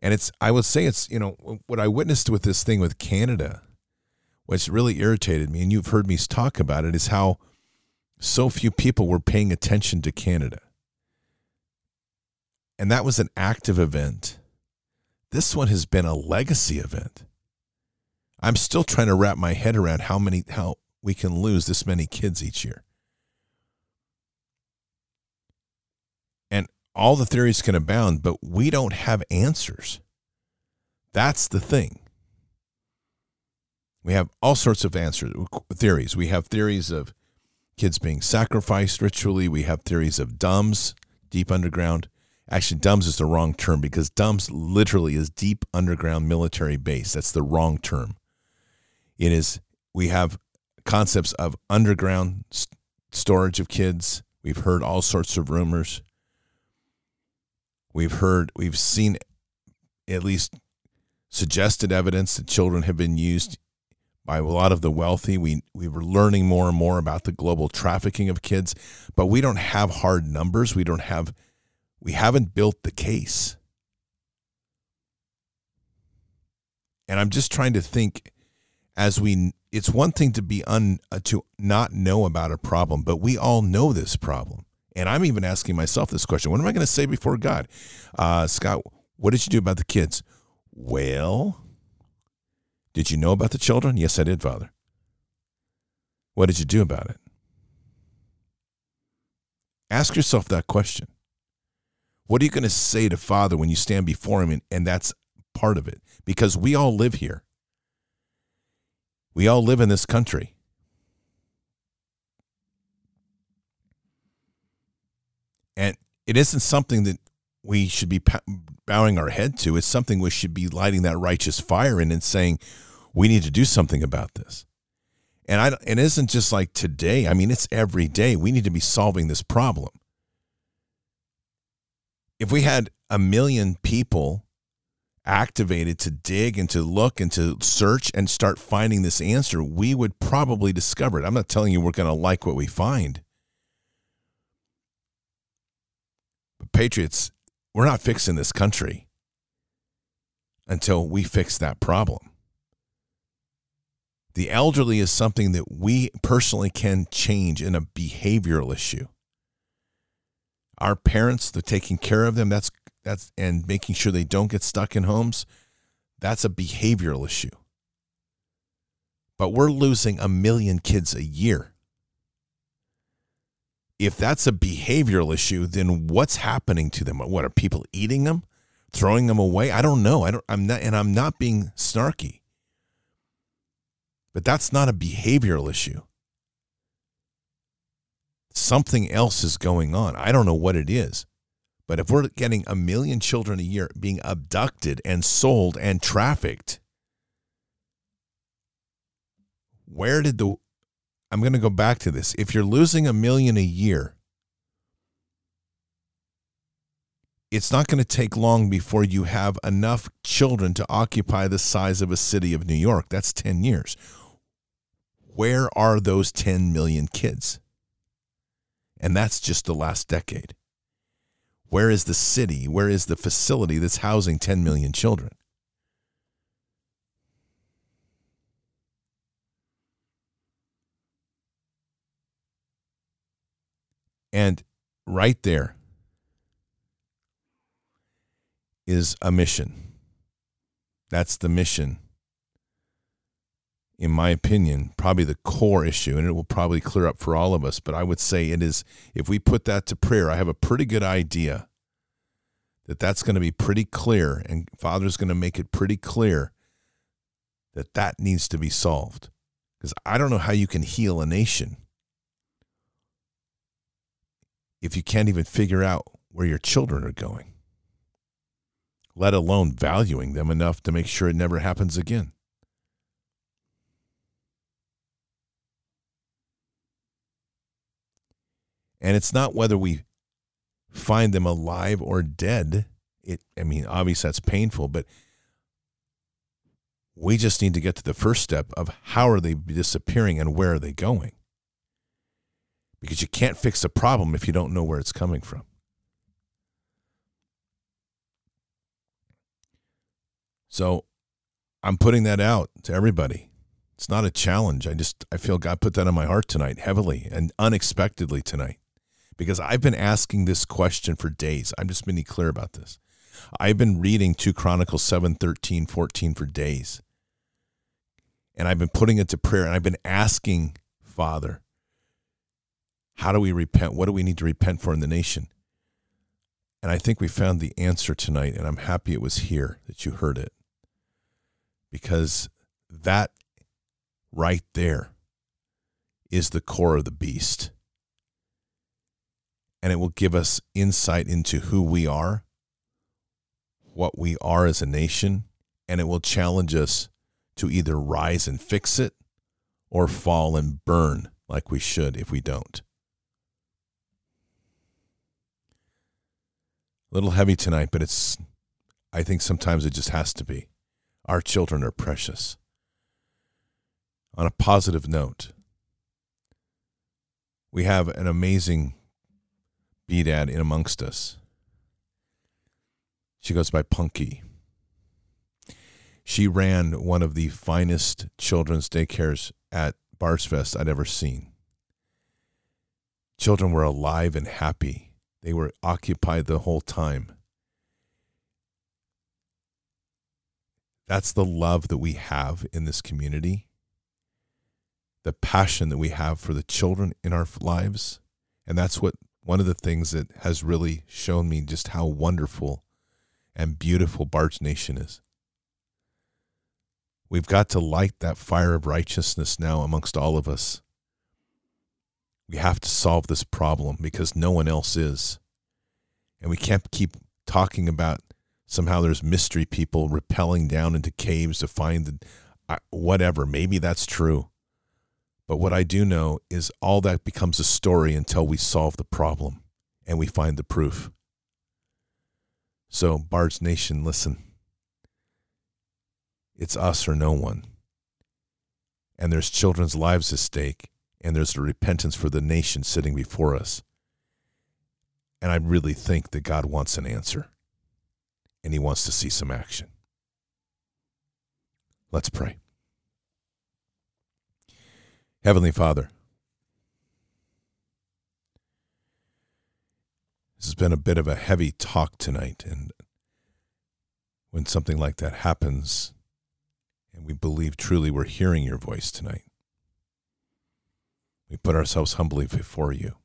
And it's i would say it's you know what i witnessed with this thing with canada what's really irritated me and you've heard me talk about it is how so few people were paying attention to canada. And that was an active event. This one has been a legacy event. I'm still trying to wrap my head around how many how we can lose this many kids each year. And all the theories can abound, but we don't have answers. That's the thing. We have all sorts of answers theories. We have theories of kids being sacrificed ritually. We have theories of DUMBs deep underground. Actually, DUMBs is the wrong term because DUMBs literally is deep underground military base. That's the wrong term. It is we have concepts of underground st- storage of kids. We've heard all sorts of rumors. We've heard we've seen at least suggested evidence that children have been used by a lot of the wealthy. We we were learning more and more about the global trafficking of kids, but we don't have hard numbers. We don't have we haven't built the case. And I'm just trying to think as we it's one thing to be un uh, to not know about a problem but we all know this problem. And i'm even asking myself this question what am i going to say before god? Uh, scott what did you do about the kids? Well did you know about the children? Yes i did father. What did you do about it? Ask yourself that question. What are you going to say to father when you stand before him and, and that's part of it? Because we all live here we all live in this country. And it isn't something that we should be bowing our head to. It's something we should be lighting that righteous fire in and saying, we need to do something about this. And I, it isn't just like today. I mean, it's every day. We need to be solving this problem. If we had a million people activated to dig and to look and to search and start finding this answer, we would probably discover it. I'm not telling you we're going to like what we find. But Patriots, we're not fixing this country until we fix that problem. The elderly is something that we personally can change in a behavioral issue. our parents, they're taking care of them. That's that's and making sure they don't get stuck in homes. That's a behavioral issue. But we're losing a million kids a year. If that's a behavioral issue, then what's happening to them? What are people eating them, throwing them away? I don't know. I don't I'm not and I'm not being snarky. But that's not a behavioral issue. Something else is going on. I don't know what it is. But if we're getting a million children a year being abducted and sold and trafficked, where did the I'm going to go back to this. If you're losing a million a year, it's not going to take long before you have enough children to occupy the size of a city of New York. That's 10 years. Where are those 10 million kids? And that's just the last decade. Where is the city? Where is the facility that's housing 10 million children? And right there is a mission. That's the mission, in my opinion, probably the core issue, and it will probably clear up for all of us. But I would say it is, if we put that to prayer, I have a pretty good idea that that's going to be pretty clear, and Father's going to make it pretty clear that that needs to be solved. Because I don't know how you can heal a nation if you can't even figure out where your children are going, let alone valuing them enough to make sure it never happens again. And it's not whether we find them alive or dead. It I mean, obviously that's painful, but we just need to get to the first step of how are they disappearing and where are they going? because you can't fix a problem if you don't know where it's coming from. So I'm putting that out to everybody. It's not a challenge. I just I feel God put that on my heart tonight heavily and unexpectedly tonight because I've been asking this question for days. I'm just being clear about this. I've been reading 2 Chronicles 7, 13, 14 for days. And I've been putting it to prayer and I've been asking Father, how do we repent? What do we need to repent for in the nation? And I think we found the answer tonight, and I'm happy it was here that you heard it. Because that right there is the core of the beast. And it will give us insight into who we are, what we are as a nation, and it will challenge us to either rise and fix it or fall and burn like we should if we don't. a little heavy tonight, but it's, I think sometimes it just has to be. Our children are precious. On a positive note, we have an amazing BDAD in amongst us. She goes by Punky. She ran one of the finest children's daycares at Bardsfest I'd ever seen. Children were alive and happy they were occupied the whole time. That's the love that we have in this community, the passion that we have for the children in our lives. And that's what one of the things that has really shown me just how wonderful and beautiful Bards Nation is. We've got to light that fire of righteousness now amongst all of us we have to solve this problem because no one else is. And we can't keep talking about somehow there's mystery people rappelling down into caves to find the, uh, whatever. Maybe that's true. But what I do know is all that becomes a story until we solve the problem and we find the proof. So, Bards Nation, listen. It's us or no one. And there's children's lives at stake and there's a repentance for the nation sitting before us. And I really think that God wants an answer and he wants to see some action. Let's pray. Heavenly Father, This has been a bit of a heavy talk tonight. And when something like that happens, and we believe truly we're hearing your voice tonight, we put ourselves humbly before you.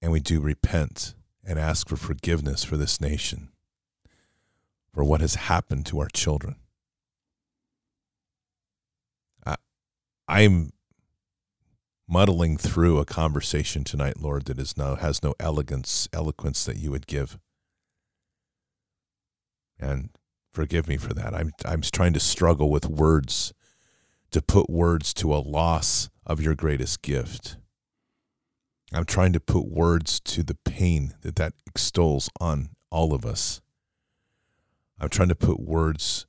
And we do repent and ask for forgiveness for this nation, for what has happened to our children. I'm muddling through a conversation tonight, Lord, that is no has no elegance, eloquence that you would give. And forgive me for that. I'm I'm trying to struggle with words to put words to a loss of your greatest gift. I'm trying to put words to the pain that that extols on all of us. I'm trying to put words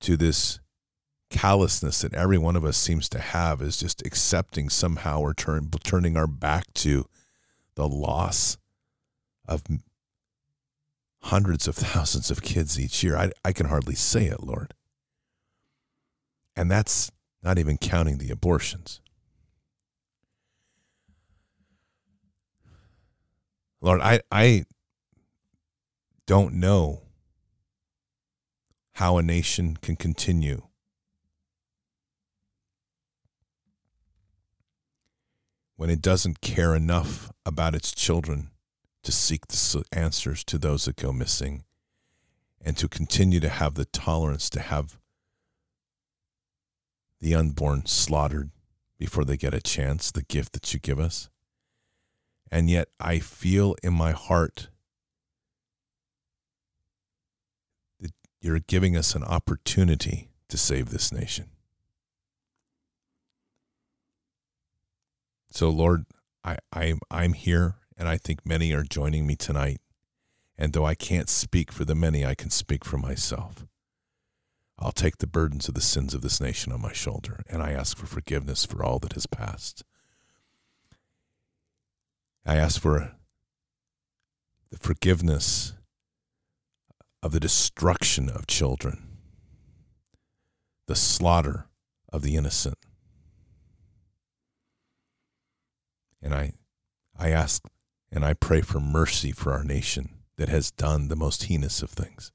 to this callousness that every one of us seems to have is just accepting somehow or turn, turning our back to the loss of hundreds of thousands of kids each year. I, I can hardly say it, Lord. And that's not even counting the abortions. Lord, I, I don't know how a nation can continue when it doesn't care enough about its children to seek the answers to those that go missing and to continue to have the tolerance to have the unborn slaughtered before they get a chance, the gift that you give us. And yet I feel in my heart that you're giving us an opportunity to save this nation. So, Lord, I, I'm, I'm here, and I think many are joining me tonight. And though I can't speak for the many, I can speak for myself. I'll take the burdens of the sins of this nation on my shoulder, and I ask for forgiveness for all that has passed. I ask for the forgiveness of the destruction of children, the slaughter of the innocent, And I, I ask and I pray for mercy for our nation that has done the most heinous of things.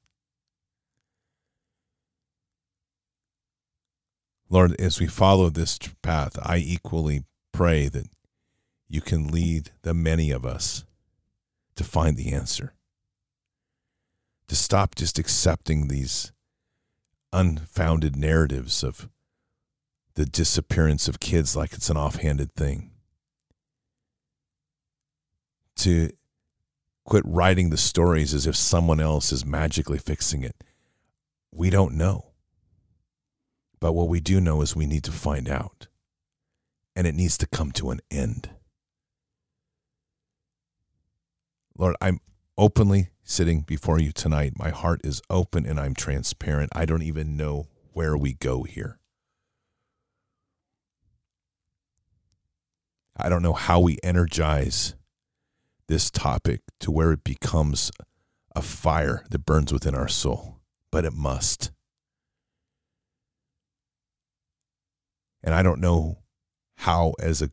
Lord, as we follow this path, I equally pray that you can lead the many of us to find the answer. To stop just accepting these unfounded narratives of the disappearance of kids like it's an offhanded thing to quit writing the stories as if someone else is magically fixing it. We don't know. But what we do know is we need to find out. And it needs to come to an end. Lord, I'm openly sitting before you tonight. My heart is open and I'm transparent. I don't even know where we go here. I don't know how we energize this topic to where it becomes a fire that burns within our soul, but it must. And I don't know how, as a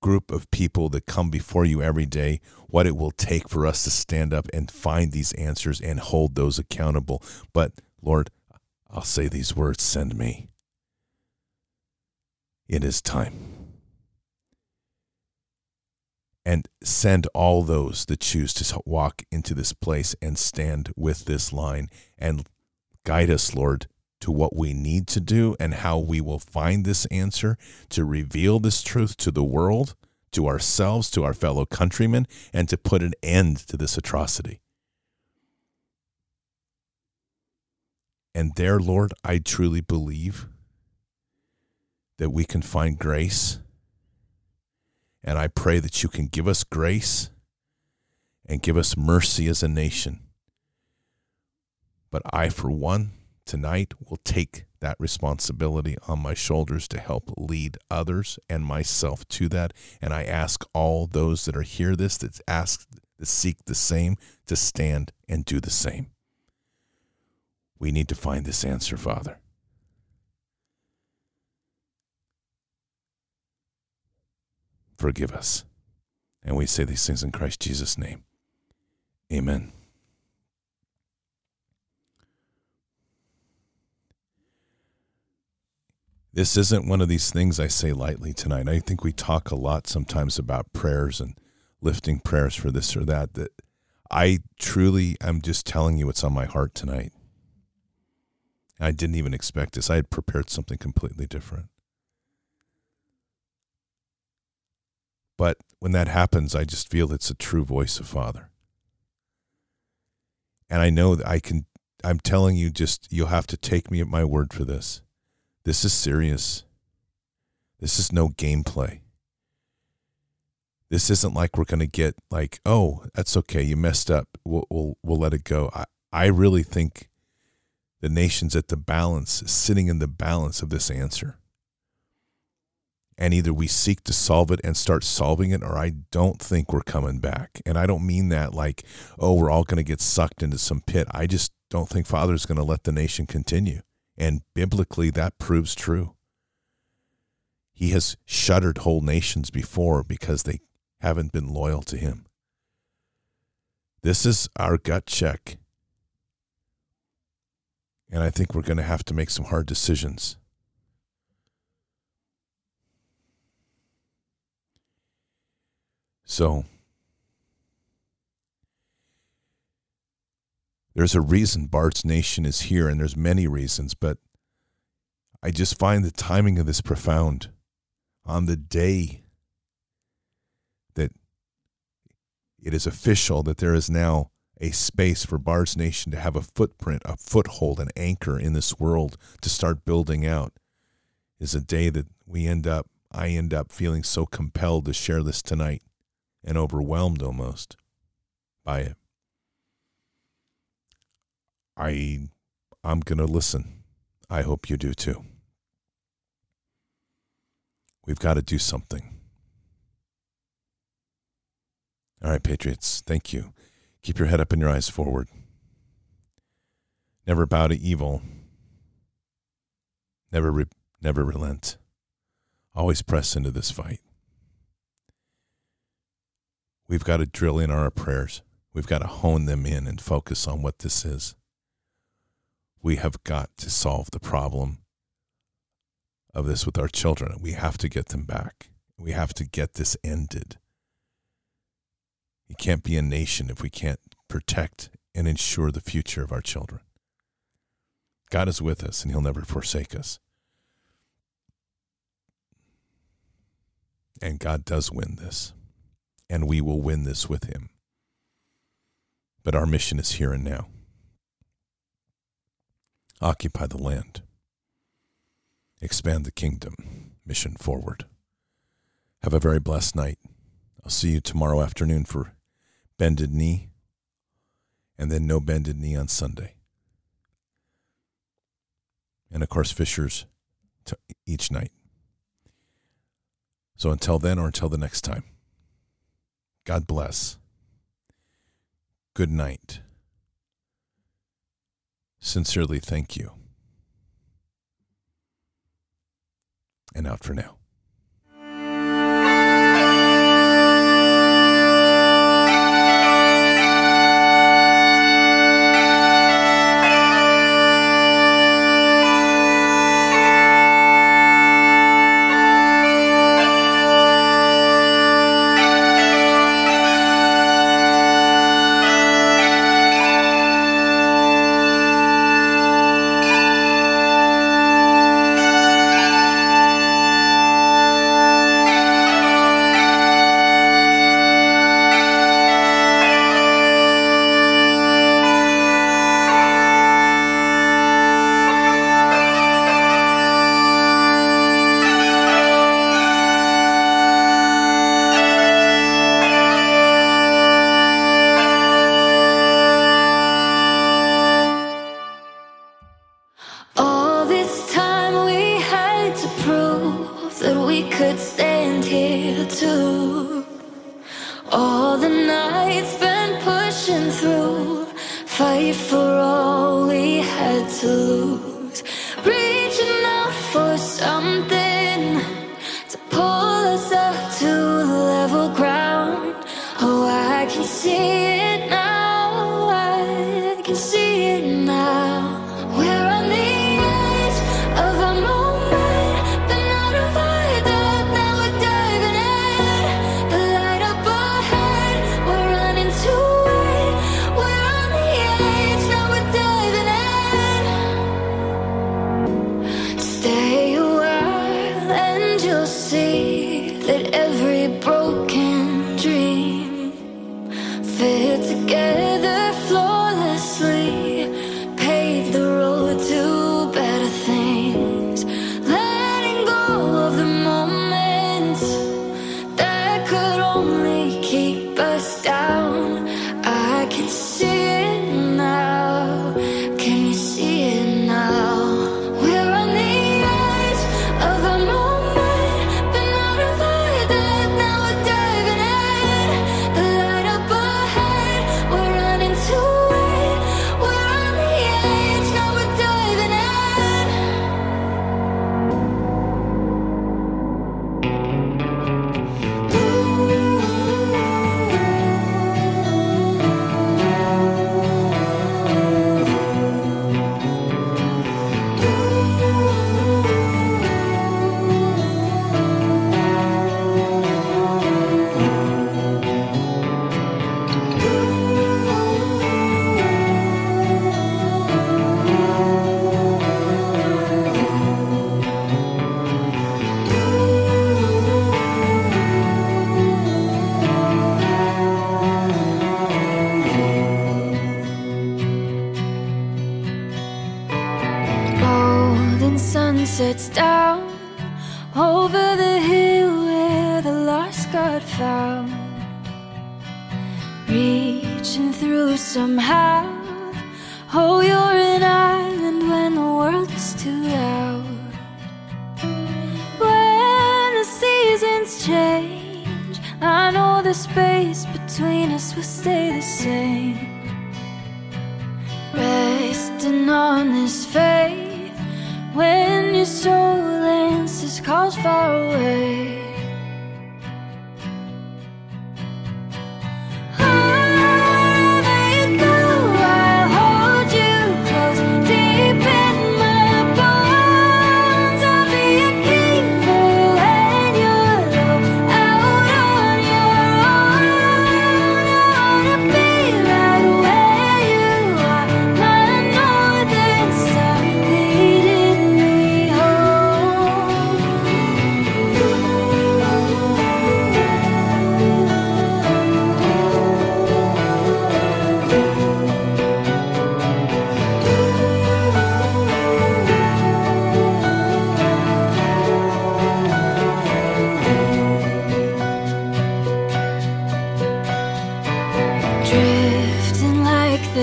group of people that come before you every day, what it will take for us to stand up and find these answers and hold those accountable. But Lord, I'll say these words send me. It is time and send all those that choose to walk into this place and stand with this line and guide us, Lord, to what we need to do and how we will find this answer to reveal this truth to the world, to ourselves, to our fellow countrymen, and to put an end to this atrocity. And there, Lord, I truly believe that we can find grace and I pray that you can give us grace and give us mercy as a nation. But I, for one, tonight will take that responsibility on my shoulders to help lead others and myself to that. And I ask all those that are here this, that ask, that seek the same, to stand and do the same. We need to find this answer, Father. Forgive us. And we say these things in Christ Jesus' name. Amen. This isn't one of these things I say lightly tonight. I think we talk a lot sometimes about prayers and lifting prayers for this or that. That I truly I'm just telling you what's on my heart tonight. I didn't even expect this. I had prepared something completely different. But when that happens, I just feel it's a true voice of Father. And I know that I can, I'm telling you, just you'll have to take me at my word for this. This is serious. This is no gameplay. This isn't like we're going to get like, oh, that's okay. You messed up. We'll, we'll, we'll let it go. I, I really think the nation's at the balance, sitting in the balance of this answer. And either we seek to solve it and start solving it, or I don't think we're coming back. And I don't mean that like, oh, we're all going to get sucked into some pit. I just don't think Father's going to let the nation continue. And biblically, that proves true. He has shuttered whole nations before because they haven't been loyal to him. This is our gut check. And I think we're going to have to make some hard decisions. So, there's a reason Bards Nation is here, and there's many reasons, but I just find the timing of this profound. On the day that it is official that there is now a space for Bards Nation to have a footprint, a foothold, an anchor in this world to start building out, is a day that we end up, I end up feeling so compelled to share this tonight and overwhelmed almost by it. I I'm going to listen. I hope you do too. We've got to do something. All right, Patriots, thank you. Keep your head up and your eyes forward. Never bow to evil. Never re- never relent. Always press into this fight. We've got to drill in our prayers. We've got to hone them in and focus on what this is. We have got to solve the problem of this with our children. We have to get them back. We have to get this ended. You can't be a nation if we can't protect and ensure the future of our children. God is with us and He'll never forsake us. And God does win this and we will win this with him. But our mission is here and now. Occupy the land. Expand the kingdom. Mission forward. Have a very blessed night. I'll see you tomorrow afternoon for Bended Knee, and then No Bended Knee on Sunday. And of course, Fishers each night. So until then, or until the next time. God bless. Good night. Sincerely, thank you. And out for now.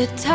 The